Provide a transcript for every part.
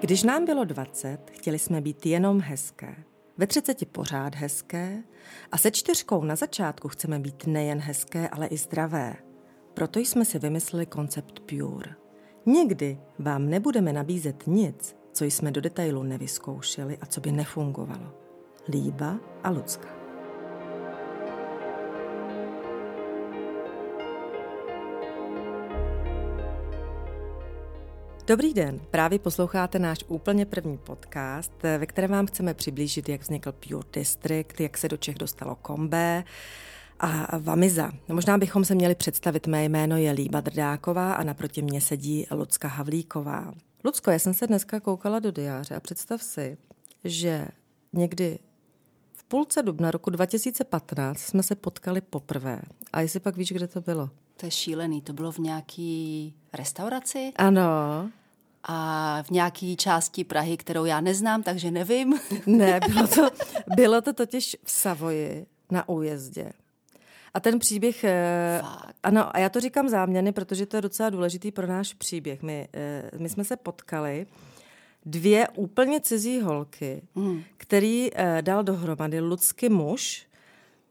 Když nám bylo 20, chtěli jsme být jenom hezké. Ve 30 pořád hezké a se čtyřkou na začátku chceme být nejen hezké, ale i zdravé. Proto jsme si vymysleli koncept Pure. Nikdy vám nebudeme nabízet nic, co jsme do detailu nevyzkoušeli a co by nefungovalo. Líba a Lucka. Dobrý den, právě posloucháte náš úplně první podcast, ve kterém vám chceme přiblížit, jak vznikl Pure District, jak se do Čech dostalo Kombé a Vamiza. Možná bychom se měli představit, mé jméno je Líba Drdáková a naproti mě sedí Lucka Havlíková. Lucko, já jsem se dneska koukala do diáře a představ si, že někdy v půlce dubna roku 2015 jsme se potkali poprvé. A jestli pak víš, kde to bylo? To je šílený, to bylo v nějaký restauraci? Ano. A v nějaké části Prahy, kterou já neznám, takže nevím. Ne, bylo to, bylo to totiž v Savoji na újezdě. A ten příběh, eh, Fakt. ano, a já to říkám záměny, protože to je docela důležitý pro náš příběh. My, eh, my jsme se potkali, dvě úplně cizí holky, mm. který eh, dal dohromady ludský muž,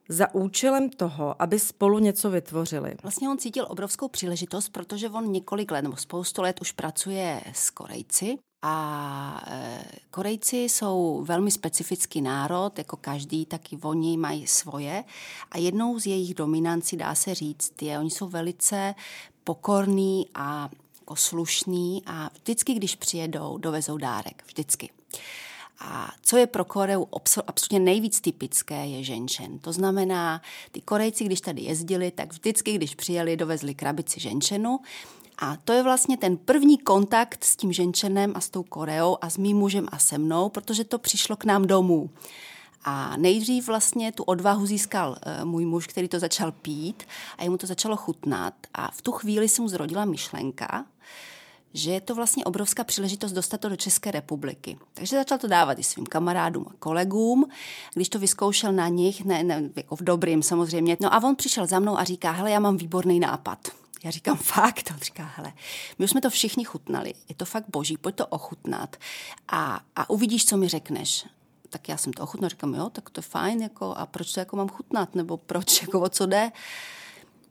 za účelem toho, aby spolu něco vytvořili. Vlastně on cítil obrovskou příležitost, protože on několik let nebo spoustu let už pracuje s Korejci a e, Korejci jsou velmi specifický národ, jako každý, taky oni mají svoje. A jednou z jejich dominancí, dá se říct, je, oni jsou velice pokorní a jako slušný a vždycky, když přijedou, dovezou dárek. Vždycky. A co je pro Koreu absolutně nejvíc typické, je ženšen. To znamená, ty Korejci, když tady jezdili, tak vždycky, když přijeli, dovezli krabici ženšenu. A to je vlastně ten první kontakt s tím ženčenem a s tou Koreou a s mým mužem a se mnou, protože to přišlo k nám domů. A nejdřív vlastně tu odvahu získal uh, můj muž, který to začal pít a jemu to začalo chutnat. A v tu chvíli se mu zrodila myšlenka, že je to vlastně obrovská příležitost dostat to do České republiky. Takže začal to dávat i svým kamarádům a kolegům, když to vyzkoušel na nich, ne, ne jako v dobrým samozřejmě. No a on přišel za mnou a říká, hele, já mám výborný nápad. Já říkám, fakt? On říká, hele, my už jsme to všichni chutnali, je to fakt boží, pojď to ochutnat a, a uvidíš, co mi řekneš tak já jsem to ochutnal, říkám, jo, tak to je fajn, jako, a proč to jako mám chutnat, nebo proč, jako o co jde.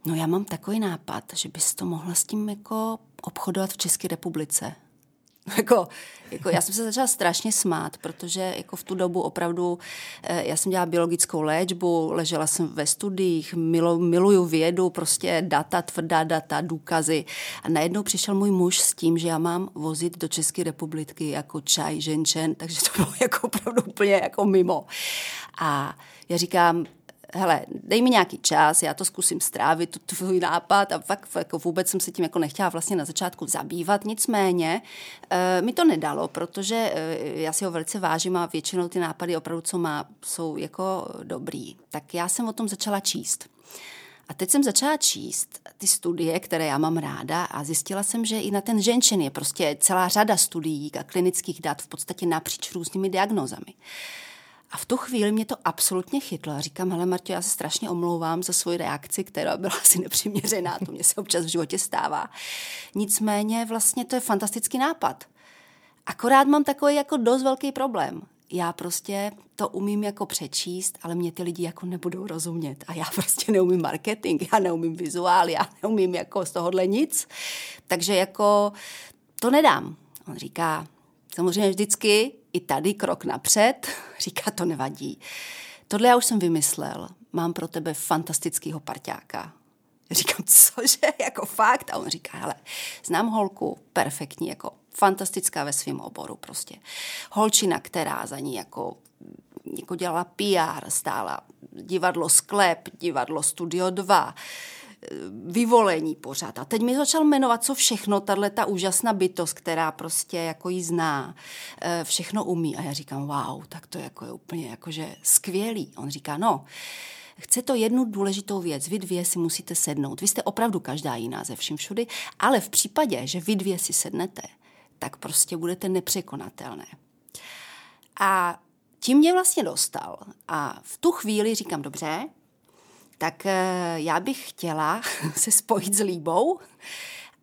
No já mám takový nápad, že bys to mohla s tím jako obchodovat v České republice. Jako, jako, já jsem se začala strašně smát, protože jako v tu dobu opravdu, eh, já jsem dělala biologickou léčbu, ležela jsem ve studiích, milo, miluju vědu, prostě data, tvrdá data, důkazy. A najednou přišel můj muž s tím, že já mám vozit do České republiky jako čaj, ženčen, takže to bylo jako opravdu úplně jako mimo. A já říkám, hele, dej mi nějaký čas, já to zkusím strávit, tu tvůj nápad a fakt jako vůbec jsem se tím jako nechtěla vlastně na začátku zabývat, nicméně e, mi to nedalo, protože e, já si ho velice vážím a většinou ty nápady opravdu, co má, jsou jako dobrý. Tak já jsem o tom začala číst. A teď jsem začala číst ty studie, které já mám ráda a zjistila jsem, že i na ten ženšin je prostě celá řada studií a klinických dat v podstatě napříč různými diagnózami. A v tu chvíli mě to absolutně chytlo. A říkám, hele Martě, já se strašně omlouvám za svoji reakci, která byla asi nepřiměřená, to mě se občas v životě stává. Nicméně vlastně to je fantastický nápad. Akorát mám takový jako dost velký problém. Já prostě to umím jako přečíst, ale mě ty lidi jako nebudou rozumět. A já prostě neumím marketing, já neumím vizuál, já neumím jako z tohohle nic. Takže jako to nedám. On říká, samozřejmě vždycky i tady krok napřed, říká, to nevadí. Tohle já už jsem vymyslel, mám pro tebe fantastického parťáka. Říkám, cože, jako fakt? A on říká, hele, znám holku, perfektní, jako fantastická ve svém oboru prostě. Holčina, která za ní jako, jako dělala PR, stála divadlo Sklep, divadlo Studio 2, vyvolení pořád. A teď mi začal jmenovat, co všechno tahle ta úžasná bytost, která prostě jako jí zná, eh, všechno umí. A já říkám, wow, tak to jako je úplně jakože skvělý. On říká, no, Chce to jednu důležitou věc. Vy dvě si musíte sednout. Vy jste opravdu každá jiná ze vším všudy, ale v případě, že vy dvě si sednete, tak prostě budete nepřekonatelné. A tím mě vlastně dostal. A v tu chvíli říkám, dobře, tak eh, já bych chtěla se spojit s Líbou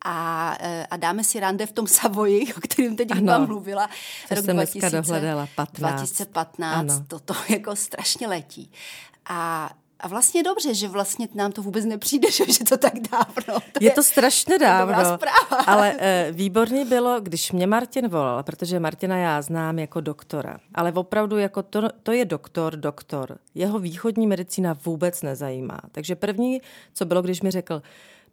a, eh, a dáme si rande v tom Savoji, o kterém teď vám mluvila. Co rok jsem 2000, dohledala, 15. 2015, ano. to, to jako strašně letí. A a vlastně dobře, že vlastně nám to vůbec nepřijde, že, že to tak dávno. To je, je to strašně dávno. ale e, výborně bylo, když mě Martin volal, protože Martina já znám jako doktora. Ale opravdu jako to, to je doktor, doktor. Jeho východní medicína vůbec nezajímá. Takže první, co bylo, když mi řekl,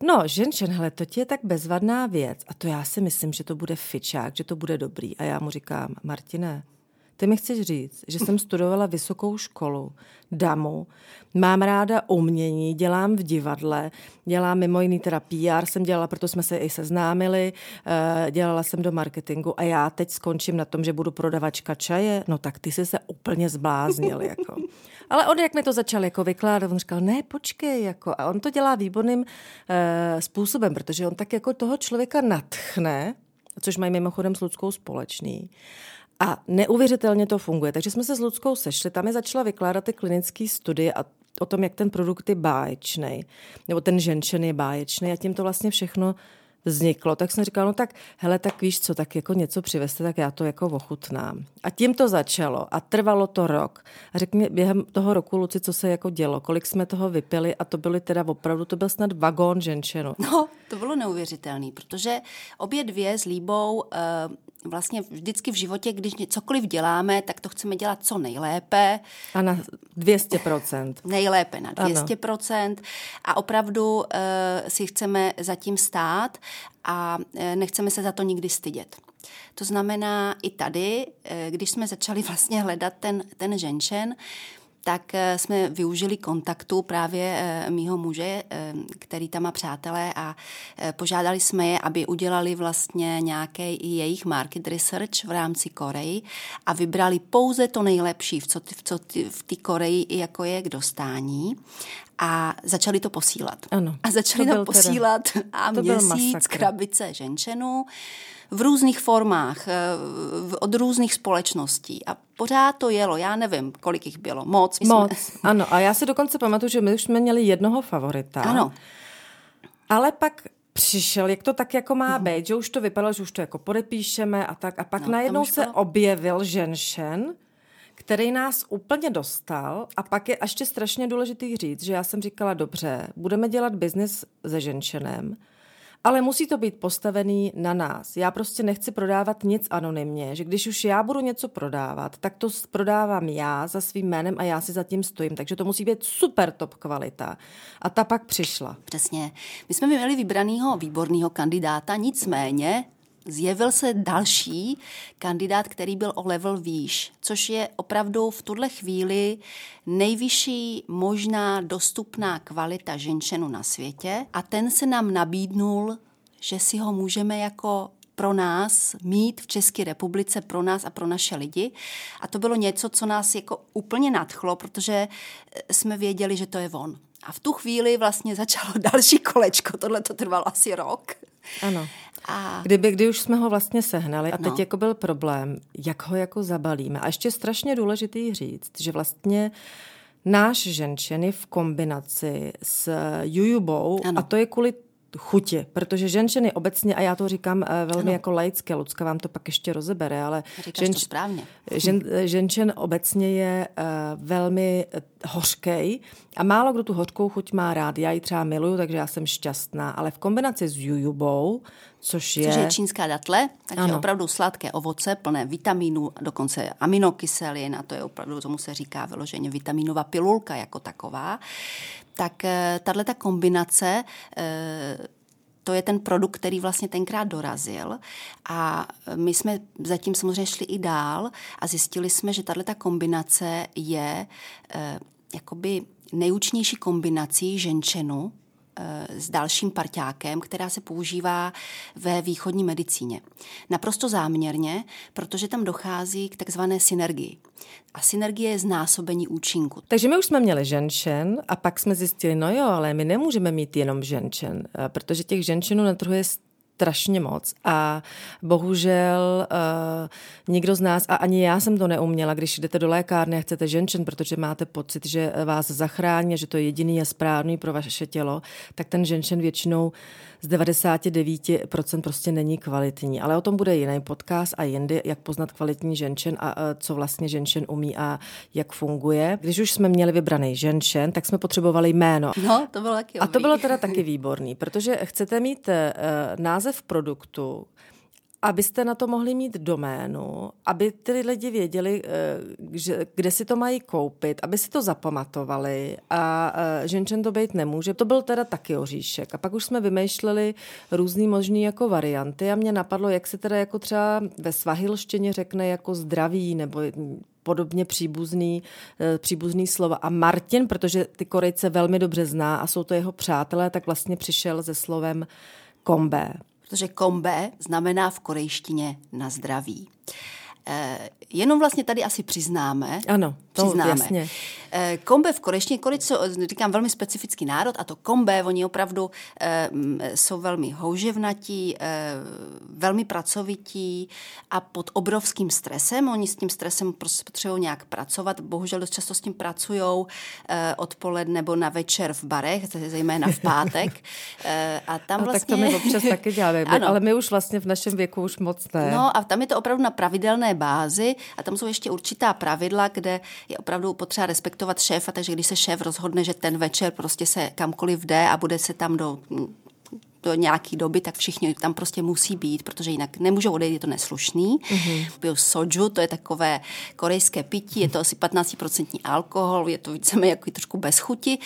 No, ženšen, hele, to ti je tak bezvadná věc a to já si myslím, že to bude fičák, že to bude dobrý. A já mu říkám, Martine, ty mi chceš říct, že jsem studovala vysokou školu, damu, mám ráda umění, dělám v divadle, dělám mimo jiný teda PR, jsem dělala, proto jsme se i seznámili, eh, dělala jsem do marketingu a já teď skončím na tom, že budu prodavačka čaje, no tak ty jsi se úplně zbláznil, jako. Ale on, jak mi to začal jako vykládat, on říkal, ne, počkej, jako. A on to dělá výborným uh, způsobem, protože on tak jako toho člověka natchne, což mají mimochodem s Ludskou společný. A neuvěřitelně to funguje. Takže jsme se s Ludskou sešli, tam je začala vykládat ty klinické studie a o tom, jak ten produkt je báječný, nebo ten ženšen je báječný a tím to vlastně všechno vzniklo, tak jsem říkala, no tak hele, tak víš co, tak jako něco přivezte, tak já to jako ochutnám. A tím to začalo a trvalo to rok. A řekni během toho roku, Luci, co se jako dělo, kolik jsme toho vypili a to byly teda opravdu, to byl snad vagón ženšenu. No, to bylo neuvěřitelný, protože obě dvě s Líbou uh, vlastně vždycky v životě, když cokoliv děláme, tak to chceme dělat co nejlépe. A na 200%. Nejlépe na 200%. Ano. A opravdu uh, si chceme zatím stát a uh, nechceme se za to nikdy stydět. To znamená i tady, uh, když jsme začali vlastně hledat ten, ten ženšen, tak eh, jsme využili kontaktu právě mýho muže, který tam má přátelé a požádali jsme je, aby udělali vlastně nějaký jejich market research v rámci Koreji a vybrali pouze to nejlepší, v co, v co v té Koreji jako je k dostání a začali to posílat. Ano, a začali to, to posílat teda, a měsíc krabice ženčenu v různých formách, eh, od různých společností a pořád to jelo, já nevím, kolik jich bylo, moc. My moc, jsme... ano. A já si dokonce pamatuju, že my už jsme měli jednoho favorita. Ano. Ale pak přišel, jak to tak jako má být, že už to vypadalo, že už to jako podepíšeme a tak. A pak no, najednou se bylo... objevil ženšen, který nás úplně dostal a pak je ještě strašně důležitý říct, že já jsem říkala, dobře, budeme dělat biznis se ženšenem, ale musí to být postavený na nás. Já prostě nechci prodávat nic anonymně, že když už já budu něco prodávat, tak to prodávám já za svým jménem a já si za tím stojím. Takže to musí být super top kvalita. A ta pak přišla. Přesně. My jsme měli vybranýho výborného kandidáta, nicméně zjevil se další kandidát, který byl o level výš, což je opravdu v tuhle chvíli nejvyšší možná dostupná kvalita ženšenu na světě a ten se nám nabídnul, že si ho můžeme jako pro nás mít v České republice, pro nás a pro naše lidi. A to bylo něco, co nás jako úplně nadchlo, protože jsme věděli, že to je on. A v tu chvíli vlastně začalo další kolečko, tohle to trvalo asi rok. Ano. A... Kdyby, kdy už jsme ho vlastně sehnali a teď no. jako byl problém, jak ho jako zabalíme. A ještě strašně důležitý říct, že vlastně náš ženčen je v kombinaci s jujubou ano. a to je kvůli chutě, protože ženšeny obecně, a já to říkám eh, velmi ano. jako laické, Lucka vám to pak ještě rozebere, ale ženš, to správně. Žen, ženšen obecně je uh, velmi uh, hořký a málo kdo tu hořkou chuť má rád. Já ji třeba miluju, takže já jsem šťastná, ale v kombinaci s jujubou, což je... Což je čínská datle, takže ano. opravdu sladké ovoce, plné vitamínů, dokonce aminokyselin, a to je opravdu, tomu se říká vyloženě vitaminová pilulka jako taková tak eh, tahle ta kombinace eh, to je ten produkt, který vlastně tenkrát dorazil a my jsme zatím samozřejmě šli i dál a zjistili jsme, že tahle ta kombinace je eh, jakoby nejúčnější kombinací ženčenu s dalším parťákem, která se používá ve východní medicíně. Naprosto záměrně, protože tam dochází k takzvané synergii. A synergie je znásobení účinku. Takže my už jsme měli ženšen a pak jsme zjistili, no jo, ale my nemůžeme mít jenom ženšen, protože těch ženšenů na trhu je strašně moc. A bohužel uh, nikdo z nás, a ani já jsem to neuměla, když jdete do lékárny a chcete ženčen, protože máte pocit, že vás zachrání, že to je jediný a správný pro vaše tělo, tak ten ženčen většinou z 99% prostě není kvalitní. Ale o tom bude jiný podcast a jindy, jak poznat kvalitní ženčen a, a co vlastně ženčen umí a jak funguje. Když už jsme měli vybraný ženčen, tak jsme potřebovali jméno. No, to bylo taky A to bylo teda taky výborný, protože chcete mít uh, název produktu, abyste na to mohli mít doménu, aby ty lidi věděli, eh, kde si to mají koupit, aby si to zapamatovali a eh, ženčen to být nemůže. To byl teda taky oříšek. A pak už jsme vymýšleli různý možný jako varianty a mě napadlo, jak se teda jako třeba ve svahilštině řekne jako zdraví nebo podobně příbuzný, eh, příbuzný slova. A Martin, protože ty Korejce velmi dobře zná a jsou to jeho přátelé, tak vlastně přišel se slovem kombe protože kombe znamená v korejštině na zdraví. Eh, jenom vlastně tady asi přiznáme. Ano, to přiznáme. jasně. Eh, kombe v korejštině, korejci říkám velmi specifický národ a to kombe, oni opravdu eh, jsou velmi houževnatí, velmi pracovití a pod obrovským stresem. Oni s tím stresem prostě potřebují nějak pracovat. Bohužel dost často s tím pracují odpoledne nebo na večer v barech, zejména v pátek. A tam vlastně... No, tak to my vlastně- občas taky děláme, ano. ale my už vlastně v našem věku už moc ne. No a tam je to opravdu na pravidelné bázi a tam jsou ještě určitá pravidla, kde je opravdu potřeba respektovat šéfa, takže když se šéf rozhodne, že ten večer prostě se kamkoliv jde a bude se tam do do nějaký doby, tak všichni tam prostě musí být, protože jinak nemůžou odejít, je to neslušný. Mm-hmm. Piju soju, to je takové korejské pití, je to asi 15% alkohol, je to víceméně jako trošku bez chuti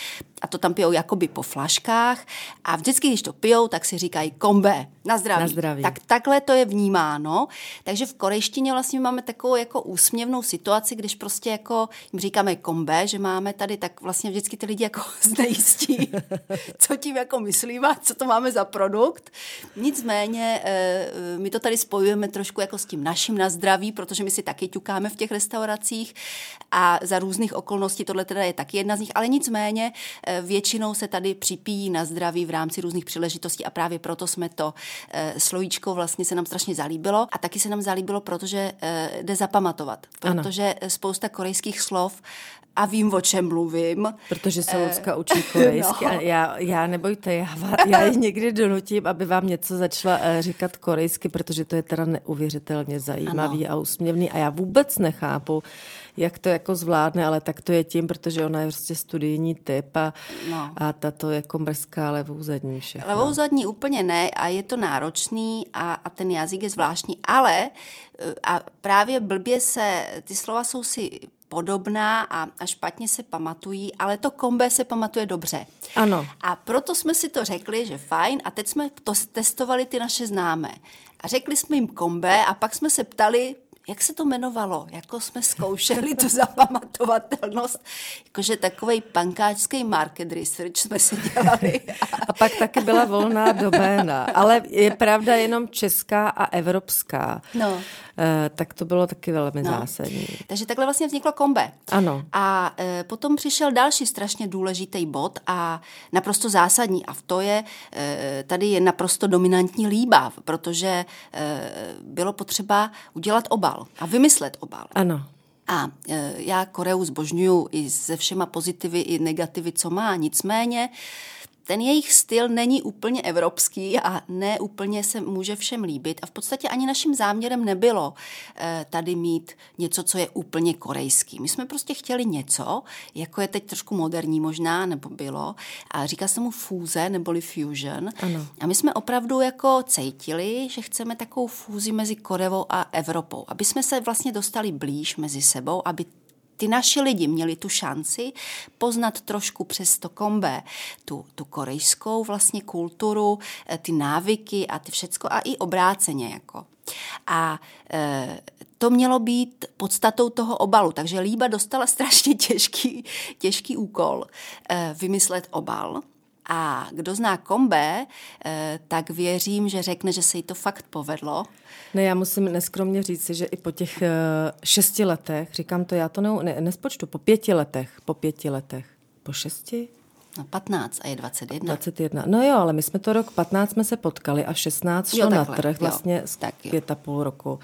a to tam pijou jakoby po flaškách a vždycky, když to pijou, tak si říkají kombe, na zdraví. Na zdraví. Tak takhle to je vnímáno. Takže v korejštině vlastně máme takovou jako úsměvnou situaci, když prostě jako jim říkáme kombe, že máme tady, tak vlastně vždycky ty lidi jako znejistí, co tím jako myslíme, co to máme za produkt. Nicméně eh, my to tady spojujeme trošku jako s tím naším na zdraví, protože my si taky ťukáme v těch restauracích a za různých okolností tohle teda je taky jedna z nich, ale nicméně eh, většinou se tady připíjí na zdraví v rámci různých příležitostí a právě proto jsme to eh, slovíčko vlastně se nám strašně zalíbilo a taky se nám zalíbilo, protože jde zapamatovat, protože ano. spousta korejských slov a vím, o čem mluvím. Protože se Lucka učí korejsky no. a já, já nebojte, já, já je někdy donutím, aby vám něco začala říkat korejsky, protože to je teda neuvěřitelně zajímavý ano. a úsměvný a já vůbec nechápu, jak to jako zvládne, ale tak to je tím, protože ona je prostě studijní typ a, no. a tato jako mrzká levou zadní všechno. Levou zadní úplně ne a je to náročný a, a ten jazyk je zvláštní, ale a právě blbě se, ty slova jsou si podobná a, a špatně se pamatují, ale to kombe se pamatuje dobře. Ano. A proto jsme si to řekli, že fajn, a teď jsme to testovali ty naše známé. A řekli jsme jim kombe a pak jsme se ptali, jak se to jmenovalo? Jako jsme zkoušeli tu zapamatovatelnost, jakože takový pankáčský market research jsme si dělali. A pak taky byla volná doména, ale je pravda jenom česká a evropská. No. E, tak to bylo taky velmi no. zásadní. Takže takhle vlastně vzniklo kombe. Ano. A e, potom přišel další strašně důležitý bod a naprosto zásadní a v to je, e, tady je naprosto dominantní líba, protože e, bylo potřeba udělat obal obal a vymyslet obal. Ano. A e, já Koreu zbožňuju i se všema pozitivy i negativy, co má. Nicméně ten jejich styl není úplně evropský a ne úplně se může všem líbit. A v podstatě ani naším záměrem nebylo eh, tady mít něco, co je úplně korejský. My jsme prostě chtěli něco, jako je teď trošku moderní možná, nebo bylo, a říká se mu fúze neboli fusion. Ano. A my jsme opravdu jako cítili, že chceme takovou fúzi mezi Korevou a Evropou, aby jsme se vlastně dostali blíž mezi sebou, aby ty naši lidi měli tu šanci poznat trošku přes to kombe tu, tu korejskou vlastně kulturu, eh, ty návyky a ty všecko a i obráceně jako. A e, to mělo být podstatou toho obalu, takže Líba dostala strašně těžký, těžký úkol e, vymyslet obal, a kdo zná Kombe, eh, tak věřím, že řekne, že se jí to fakt povedlo. Ne, já musím neskromně říct, že i po těch eh, šesti letech, říkám to, já to ne, ne, nespočtu, po pěti letech, po pěti letech, po šesti? No 15 a je 21. 21. No jo, ale my jsme to rok 15 jsme se potkali a 16 šlo jo, na trh vlastně jo, tak pět a půl roku.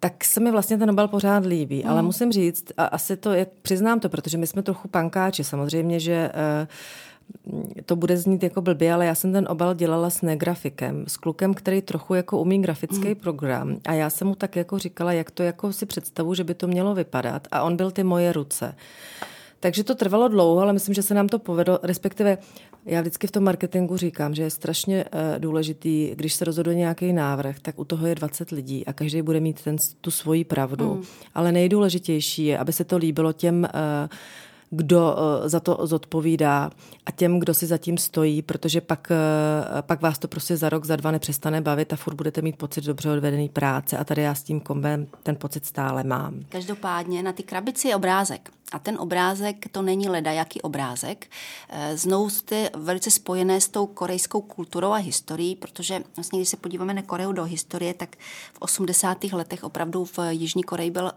Tak se mi vlastně ten obal pořád líbí, mm. ale musím říct, a asi to, jak přiznám to, protože my jsme trochu pankáči, samozřejmě, že uh, to bude znít jako blbě, ale já jsem ten obal dělala s negrafikem, s klukem, který trochu jako umí grafický mm. program a já jsem mu tak jako říkala, jak to jako si představu, že by to mělo vypadat a on byl ty moje ruce. Takže to trvalo dlouho, ale myslím, že se nám to povedlo, respektive já vždycky v tom marketingu říkám, že je strašně uh, důležitý, když se rozhoduje nějaký návrh, tak u toho je 20 lidí a každý bude mít ten, tu svoji pravdu. Mm. Ale nejdůležitější je, aby se to líbilo těm uh, kdo eh, za to zodpovídá a těm, kdo si zatím stojí, protože pak, eh, pak vás to prostě za rok, za dva nepřestane bavit a furt budete mít pocit dobře odvedený práce a tady já s tím kombem ten pocit stále mám. Každopádně na ty krabici je obrázek. A ten obrázek to není ledajaký obrázek. Eh, znovu jste velice spojené s tou korejskou kulturou a historií, protože vlastně, když se podíváme na Koreu do historie, tak v 80. letech opravdu v Jižní Koreji byl uh,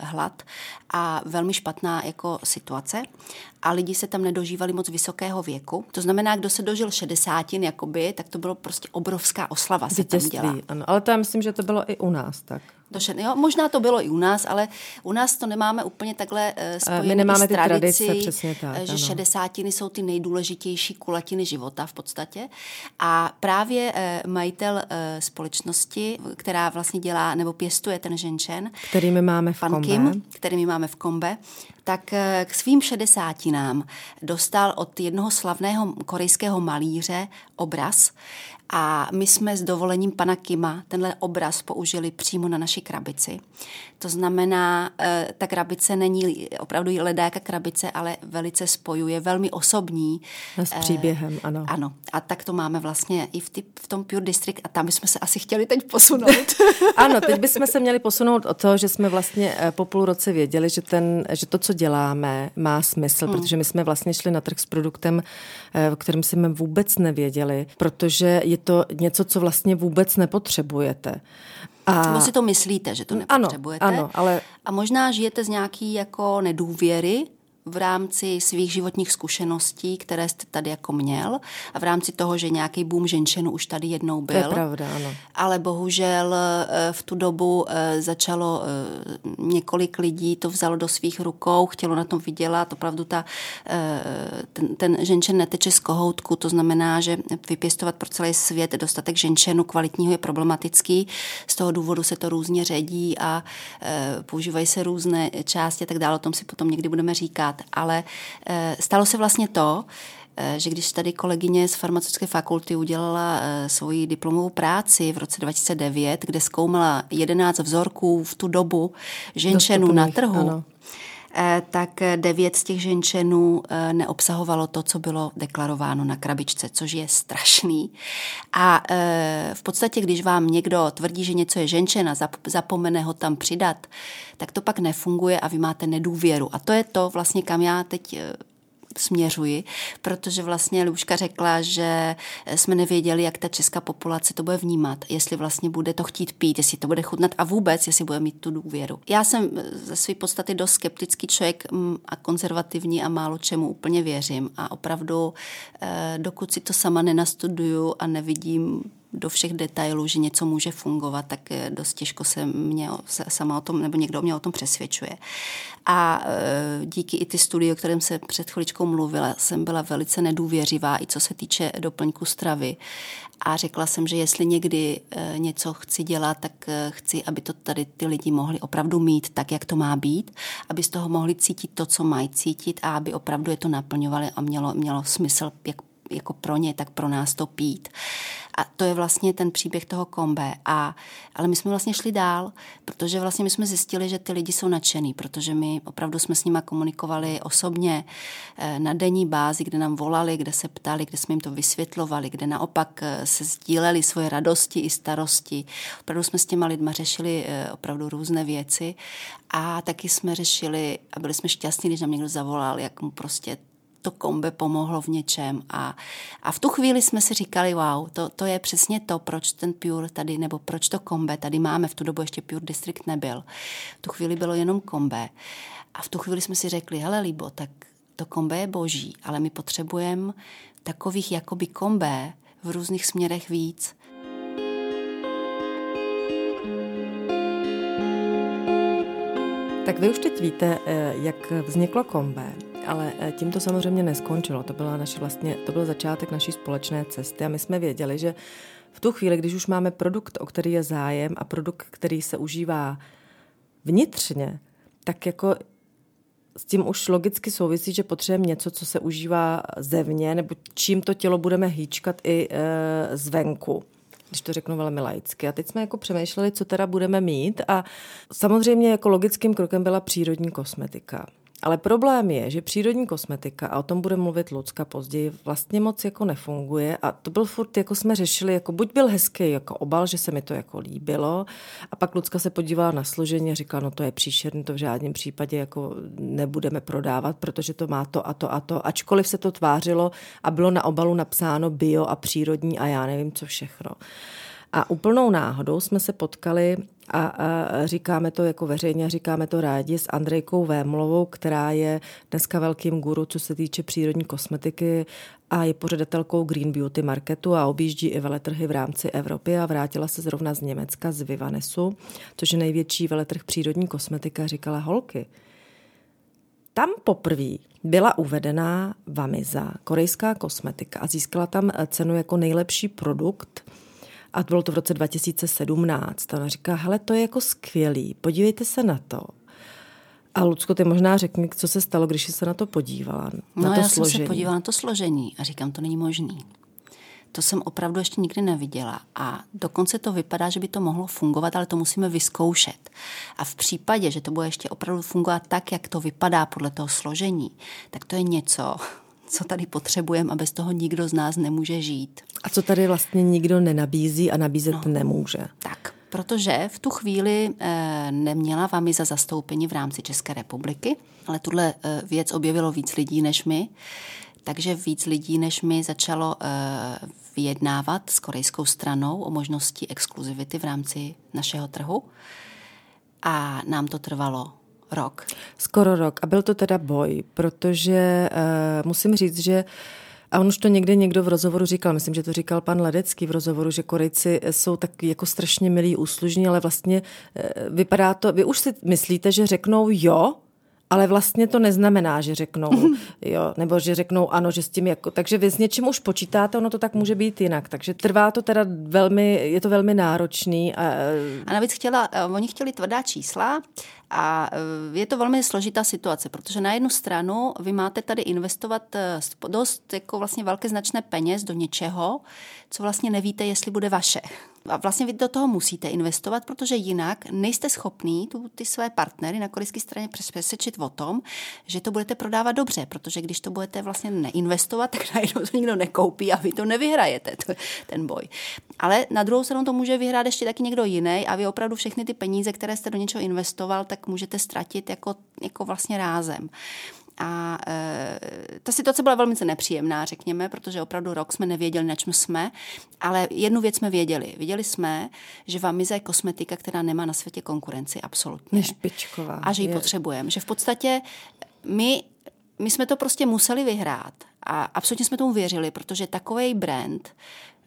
hlad a velmi špatná jako situace a lidi se tam nedožívali moc vysokého věku. To znamená, kdo se dožil 60, jakoby, tak to bylo prostě obrovská oslava se tam dělá. Ano, ale to já myslím, že to bylo i u nás tak. Došen, jo, možná to bylo i u nás, ale u nás to nemáme úplně takhle uh, spojené My nemáme ty tradici, tradice, přesně tak, že ano. šedesátiny jsou ty nejdůležitější kulatiny života v podstatě. A právě uh, majitel společnosti, která vlastně dělá nebo pěstuje ten ženčen, který my máme v pan kombe. Kim, který my máme v kombe, tak k svým šedesátinám dostal od jednoho slavného korejského malíře obraz, a my jsme s dovolením pana Kima tenhle obraz použili přímo na naší krabici. To znamená, eh, ta krabice není opravdu ledáka krabice, ale velice spojuje, velmi osobní. S eh, příběhem, ano. Ano. A tak to máme vlastně i v, ty, v tom Pure District a tam bychom se asi chtěli teď posunout. ano, teď bychom se měli posunout od toho, že jsme vlastně eh, po půl roce věděli, že, ten, že to, co děláme, má smysl, hmm. protože my jsme vlastně šli na trh s produktem, o kterém jsme vůbec nevěděli, protože je to něco, co vlastně vůbec nepotřebujete. A... Nebo si to myslíte, že to nepotřebujete. Ano, ano, ale... A možná žijete z nějaký jako nedůvěry, v rámci svých životních zkušeností, které jste tady jako měl a v rámci toho, že nějaký boom ženšenu už tady jednou byl. To je pravda, ano. Ale bohužel eh, v tu dobu eh, začalo eh, několik lidí, to vzalo do svých rukou, chtělo na tom vydělat. Opravdu ta, ten, ten ženšen neteče z kohoutku, to znamená, že vypěstovat pro celý svět dostatek ženšenu kvalitního je problematický. Z toho důvodu se to různě ředí a používají se různé části a tak dále. O tom si potom někdy budeme říkat dělat, ale eh, stalo se vlastně to, eh, že když tady kolegyně z farmaceutické fakulty udělala eh, svoji diplomovou práci v roce 2009, kde zkoumala 11 vzorků v tu dobu ženšenů na trhu, ano. Eh, tak devět z těch ženčenů eh, neobsahovalo to, co bylo deklarováno na krabičce, což je strašný. A eh, v podstatě, když vám někdo tvrdí, že něco je ženčen a zapomene ho tam přidat, tak to pak nefunguje a vy máte nedůvěru. A to je to vlastně, kam já teď směřuji, protože vlastně Luška řekla, že jsme nevěděli, jak ta česká populace to bude vnímat, jestli vlastně bude to chtít pít, jestli to bude chutnat a vůbec, jestli bude mít tu důvěru. Já jsem ze své podstaty dost skeptický člověk mm, a konzervativní a málo čemu úplně věřím a opravdu, eh, dokud si to sama nenastuduju a nevidím do všech detailů, že něco může fungovat, tak eh, dost těžko se mě sama o tom, nebo někdo mě o tom přesvědčuje. A e, díky i ty studii, o kterém se před chviličkou mluvila, jsem byla velice nedůvěřivá, i co se týče doplňku stravy. A řekla jsem, že jestli někdy e, něco chci dělat, tak chci, aby to tady ty lidi mohli opravdu mít tak, jak to má být, aby z toho mohli cítit to, co mají cítit a aby opravdu je to naplňovali a mělo, mělo smysl jak jako pro ně, tak pro nás to pít. A to je vlastně ten příběh toho kombe. A, ale my jsme vlastně šli dál, protože vlastně my jsme zjistili, že ty lidi jsou nadšený, protože my opravdu jsme s nimi komunikovali osobně eh, na denní bázi, kde nám volali, kde se ptali, kde jsme jim to vysvětlovali, kde naopak eh, se sdíleli svoje radosti i starosti. Opravdu jsme s těma lidma řešili eh, opravdu různé věci a taky jsme řešili a byli jsme šťastní, když nám někdo zavolal, jak mu prostě to kombe pomohlo v něčem. A, a v tu chvíli jsme si říkali, wow, to, to je přesně to, proč ten Pure tady, nebo proč to kombe tady máme. V tu dobu ještě Pure District nebyl. V tu chvíli bylo jenom kombe. A v tu chvíli jsme si řekli, hele Libo, tak to kombé je boží, ale my potřebujeme takových jakoby kombé v různých směrech víc. Tak vy už teď víte, eh, jak vzniklo kombé, ale eh, tím to samozřejmě neskončilo. To, byla naše vlastně, to byl začátek naší společné cesty a my jsme věděli, že v tu chvíli, když už máme produkt, o který je zájem a produkt, který se užívá vnitřně, tak jako s tím už logicky souvisí, že potřebujeme něco, co se užívá zevně, nebo čím to tělo budeme hýčkat i e, zvenku když to řeknu velmi laicky. A teď jsme jako přemýšleli, co teda budeme mít a samozřejmě jako logickým krokem byla přírodní kosmetika. Ale problém je, že přírodní kosmetika, a o tom bude mluvit Lucka později, vlastně moc jako nefunguje a to byl furt, jako jsme řešili, jako buď byl hezký jako obal, že se mi to jako líbilo a pak Lucka se podívala na složení a říkala, no to je příšerný, to v žádném případě jako nebudeme prodávat, protože to má to a to a to, ačkoliv se to tvářilo a bylo na obalu napsáno bio a přírodní a já nevím co všechno. A úplnou náhodou jsme se potkali a, a říkáme to jako veřejně, říkáme to rádi s Andrejkou Vémlovou, která je dneska velkým guru, co se týče přírodní kosmetiky a je pořadatelkou Green Beauty Marketu a objíždí i veletrhy v rámci Evropy a vrátila se zrovna z Německa, z Vivanesu, což je největší veletrh přírodní kosmetika, říkala holky. Tam poprvé byla uvedená Vamiza, korejská kosmetika a získala tam cenu jako nejlepší produkt a bylo to v roce 2017. A ona říká, hele, to je jako skvělý, podívejte se na to. A Lucko, ty možná řekni, co se stalo, když jsi se na to podívala, no, na to já složení. jsem se podívala na to složení a říkám, to není možný. To jsem opravdu ještě nikdy neviděla a dokonce to vypadá, že by to mohlo fungovat, ale to musíme vyzkoušet. A v případě, že to bude ještě opravdu fungovat tak, jak to vypadá podle toho složení, tak to je něco, co tady potřebujeme a bez toho nikdo z nás nemůže žít. A co tady vlastně nikdo nenabízí a nabízet no, nemůže. Tak, protože v tu chvíli e, neměla vámi za zastoupení v rámci České republiky, ale tuhle e, věc objevilo víc lidí než my, takže víc lidí než my začalo e, vyjednávat s korejskou stranou o možnosti exkluzivity v rámci našeho trhu. A nám to trvalo rok. Skoro rok. A byl to teda boj, protože uh, musím říct, že a on už to někde někdo v rozhovoru říkal, myslím, že to říkal pan Ledecký v rozhovoru, že Korejci jsou tak jako strašně milí, úslužní, ale vlastně eh, vypadá to, vy už si myslíte, že řeknou jo, ale vlastně to neznamená, že řeknou jo, nebo že řeknou ano, že s tím jako, takže vy s něčím už počítáte, ono to tak může být jinak, takže trvá to teda velmi, je to velmi náročný. A, a navíc chtěla, eh, oni chtěli tvrdá čísla a eh, je to velmi složitá situace, protože na jednu stranu vy máte tady investovat eh, dost jako vlastně velké značné peněz do něčeho, co vlastně nevíte, jestli bude vaše. A vlastně vy do toho musíte investovat, protože jinak nejste schopný tu, ty své partnery na korejské straně přesvědčit o tom, že to budete prodávat dobře, protože když to budete vlastně neinvestovat, tak najednou to nikdo nekoupí a vy to nevyhrajete, to, ten boj. Ale na druhou stranu to může vyhrát ještě taky někdo jiný a vy opravdu všechny ty peníze, které jste do něčeho investoval, tak můžete ztratit jako, jako vlastně rázem. A e, ta situace byla velmi nepříjemná, řekněme, protože opravdu rok jsme nevěděli, na čem jsme, ale jednu věc jsme věděli. Věděli jsme, že Vamiza je kosmetika, která nemá na světě konkurenci absolutně. Nešpičková. A že ji potřebujeme. Že v podstatě my, my jsme to prostě museli vyhrát. A absolutně jsme tomu věřili, protože takový brand,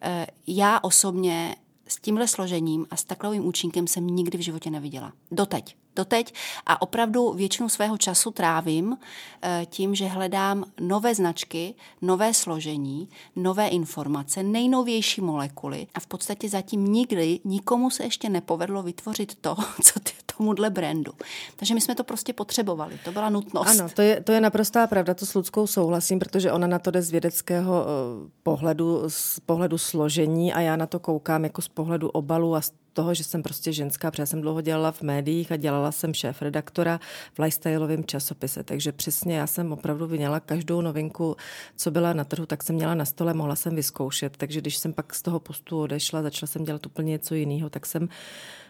e, já osobně s tímhle složením a s takovým účinkem jsem nikdy v životě neviděla. Doteď doteď a opravdu většinu svého času trávím eh, tím, že hledám nové značky, nové složení, nové informace, nejnovější molekuly a v podstatě zatím nikdy nikomu se ještě nepovedlo vytvořit to, co ty, tomuhle brandu. Takže my jsme to prostě potřebovali, to byla nutnost. Ano, to je, to je naprostá pravda, to s Ludskou souhlasím, protože ona na to jde z vědeckého eh, pohledu, z pohledu složení a já na to koukám jako z pohledu obalu a z toho, že jsem prostě ženská, protože jsem dlouho dělala v médiích a dělala jsem šéf redaktora v lifestyleovém časopise. Takže přesně já jsem opravdu vyněla každou novinku, co byla na trhu, tak jsem měla na stole, mohla jsem vyzkoušet. Takže když jsem pak z toho postu odešla, začala jsem dělat úplně něco jiného, tak jsem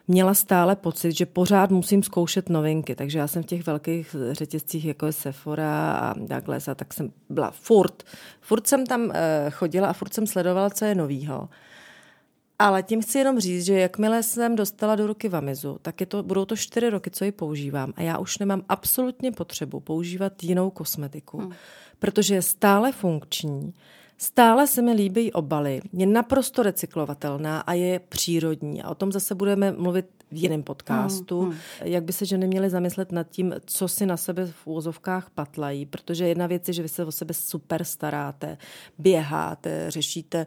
měla stále pocit, že pořád musím zkoušet novinky. Takže já jsem v těch velkých řetězcích, jako je Sephora a Douglas, a tak jsem byla furt. Furt jsem tam eh, chodila a furt jsem sledovala, co je novýho. Ale tím chci jenom říct, že jakmile jsem dostala do ruky Vamizu, tak je to, budou to čtyři roky, co ji používám a já už nemám absolutně potřebu používat jinou kosmetiku, hmm. protože je stále funkční, Stále se mi líbí obaly, je naprosto recyklovatelná a je přírodní. A o tom zase budeme mluvit v jiném podcastu, mm, mm. jak by se ženy měly zamyslet nad tím, co si na sebe v úzovkách patlají, protože jedna věc je, že vy se o sebe super staráte, běháte, řešíte,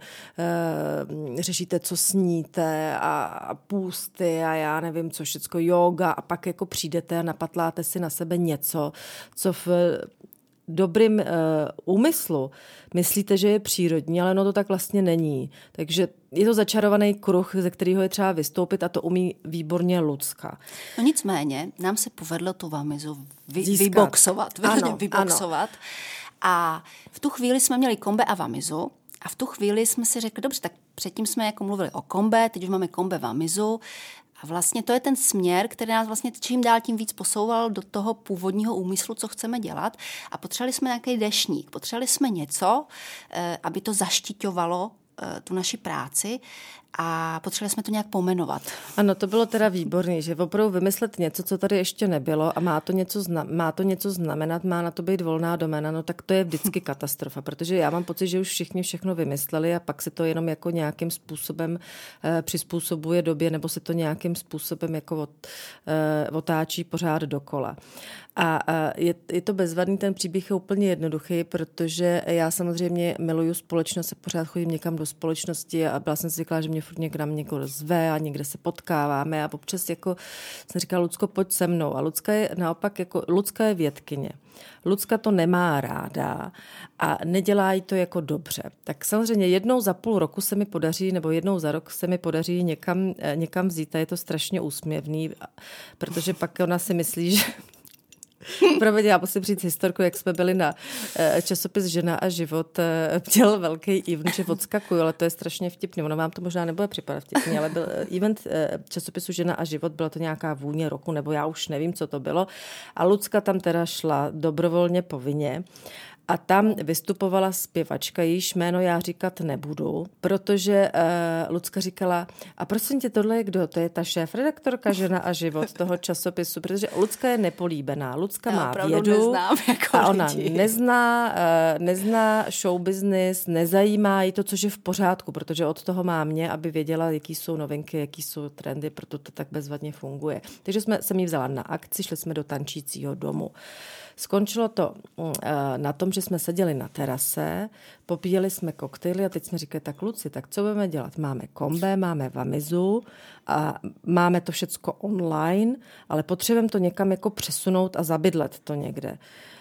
uh, řešíte co sníte a, a půsty a já nevím, co všecko, yoga a pak jako přijdete a napatláte si na sebe něco, co v dobrým uh, úmyslu myslíte, že je přírodní, ale no to tak vlastně není. Takže je to začarovaný kruh, ze kterého je třeba vystoupit a to umí výborně Lucka. No nicméně, nám se povedlo tu vamizu vy, vyboxovat. Ano, vyboxovat. Ano. A v tu chvíli jsme měli kombe a vamizu a v tu chvíli jsme si řekli, dobře, tak předtím jsme jako mluvili o kombe, teď už máme kombe vamizu, a vlastně to je ten směr, který nás vlastně čím dál tím víc posouval do toho původního úmyslu, co chceme dělat. A potřebovali jsme nějaký dešník, potřebovali jsme něco, eh, aby to zaštiťovalo eh, tu naši práci a potřebovali jsme to nějak pomenovat. Ano, to bylo teda výborné, že opravdu vymyslet něco, co tady ještě nebylo a má to něco, zna, má to něco znamenat, má na to být volná doména, no tak to je vždycky katastrofa, protože já mám pocit, že už všichni všechno vymysleli a pak se to jenom jako nějakým způsobem eh, přizpůsobuje době nebo se to nějakým způsobem jako od, eh, otáčí pořád dokola. A je, je to bezvadný, ten příběh je úplně jednoduchý, protože já samozřejmě miluju společnost, pořád chodím někam do společnosti a byla jsem říkala, že mě furt někam někdo zve a někde se potkáváme a občas jako jsem říkala, Lucko, pojď se mnou. A Lucka je naopak jako, Lucka je vědkyně. Lucka to nemá ráda a nedělá jí to jako dobře. Tak samozřejmě jednou za půl roku se mi podaří, nebo jednou za rok se mi podaří někam, eh, někam vzít a je to strašně úsměvný, protože pak ona si myslí, že Promiň, já musím říct historku, jak jsme byli na eh, časopis Žena a život. Eh, měl velký event, že odskakuju, ale to je strašně vtipný. Ono vám to možná nebude připadat vtipný, ale byl eh, event časopisu Žena a život, byla to nějaká vůně roku, nebo já už nevím, co to bylo. A Lucka tam teda šla dobrovolně povinně. A tam vystupovala zpěvačka, jejíž jméno já říkat nebudu, protože uh, Lucka říkala, a prosím tě, tohle je kdo? To je ta šéf-redaktorka Žena a život toho časopisu, protože Lucka je nepolíbená. Lucka já má vědu neznám, jako a ona lidi. nezná, uh, nezná show business, nezajímá jí to, což je v pořádku, protože od toho má mě, aby věděla, jaký jsou novinky, jaký jsou trendy, proto to tak bezvadně funguje. Takže jsme, jsem ji vzala na akci, šli jsme do tančícího domu. Skončilo to mm, eh, na tom, že jsme seděli na terase, popíjeli jsme koktejly a teď jsme říkali, tak kluci, tak co budeme dělat? Máme kombe, máme vamizu a máme to všecko online, ale potřebujeme to někam jako přesunout a zabydlet to někde.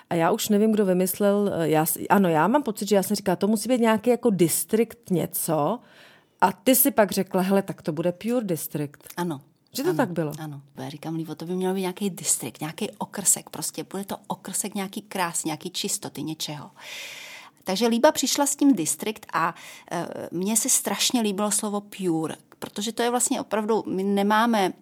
A já už nevím, kdo vymyslel, eh, já, ano, já mám pocit, že já jsem říkala, to musí být nějaký jako distrikt něco, a ty si pak řekla, hele, tak to bude Pure District. Ano. Že to ano, tak bylo? Ano. Já říkám, Livo, to by mělo být nějaký distrikt, nějaký okrsek, prostě bude to okrsek nějaký krás, nějaký čistoty, něčeho. Takže Líba přišla s tím distrikt a e, mně se strašně líbilo slovo pure, protože to je vlastně opravdu, my nemáme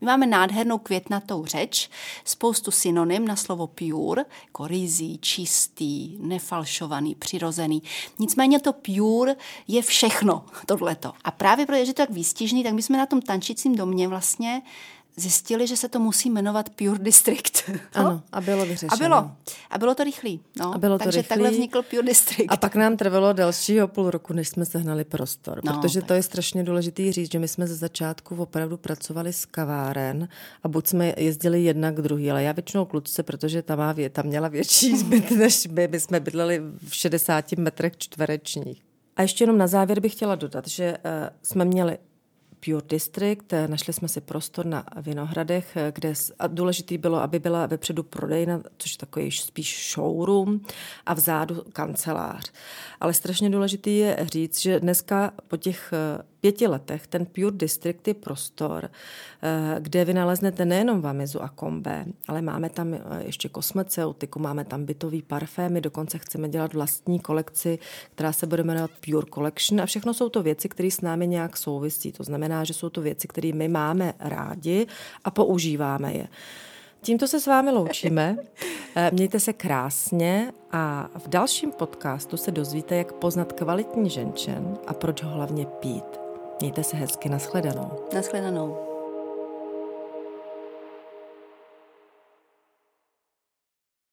my máme nádhernou květnatou řeč, spoustu synonym na slovo pure, jako rizí, čistý, nefalšovaný, přirozený. Nicméně to pure je všechno, tohleto. A právě protože je to tak výstižný, tak my jsme na tom tančícím domě vlastně zjistili, že se to musí jmenovat Pure District. Ano, a bylo vyřešeno. A bylo. A bylo to rychlý. No. A bylo to Takže rychlý. takhle vznikl Pure District. A pak nám trvalo dalšího půl roku, než jsme sehnali prostor. No, protože tak. to je strašně důležité říct, že my jsme ze začátku opravdu pracovali s kaváren a buď jsme jezdili jedna k druhý, ale já většinou kluce, protože tam, má, tam měla větší zbyt než my. My jsme bydleli v 60 metrech čtverečních. A ještě jenom na závěr bych chtěla dodat, že uh, jsme měli Pure District. Našli jsme si prostor na Vinohradech, kde důležitý bylo, aby byla vepředu prodejna, což je takový spíš showroom a vzadu kancelář. Ale strašně důležitý je říct, že dneska po těch pěti letech ten Pure District je prostor, eh, kde vy naleznete nejenom Vamizu a Kombe, ale máme tam eh, ještě kosmeceutiku, máme tam bytový parfémy, dokonce chceme dělat vlastní kolekci, která se bude jmenovat Pure Collection a všechno jsou to věci, které s námi nějak souvisí. To znamená, že jsou to věci, které my máme rádi a používáme je. Tímto se s vámi loučíme. Eh, mějte se krásně a v dalším podcastu se dozvíte, jak poznat kvalitní ženčen a proč ho hlavně pít. Mějte se hezky, nashledanou. Nashledanou.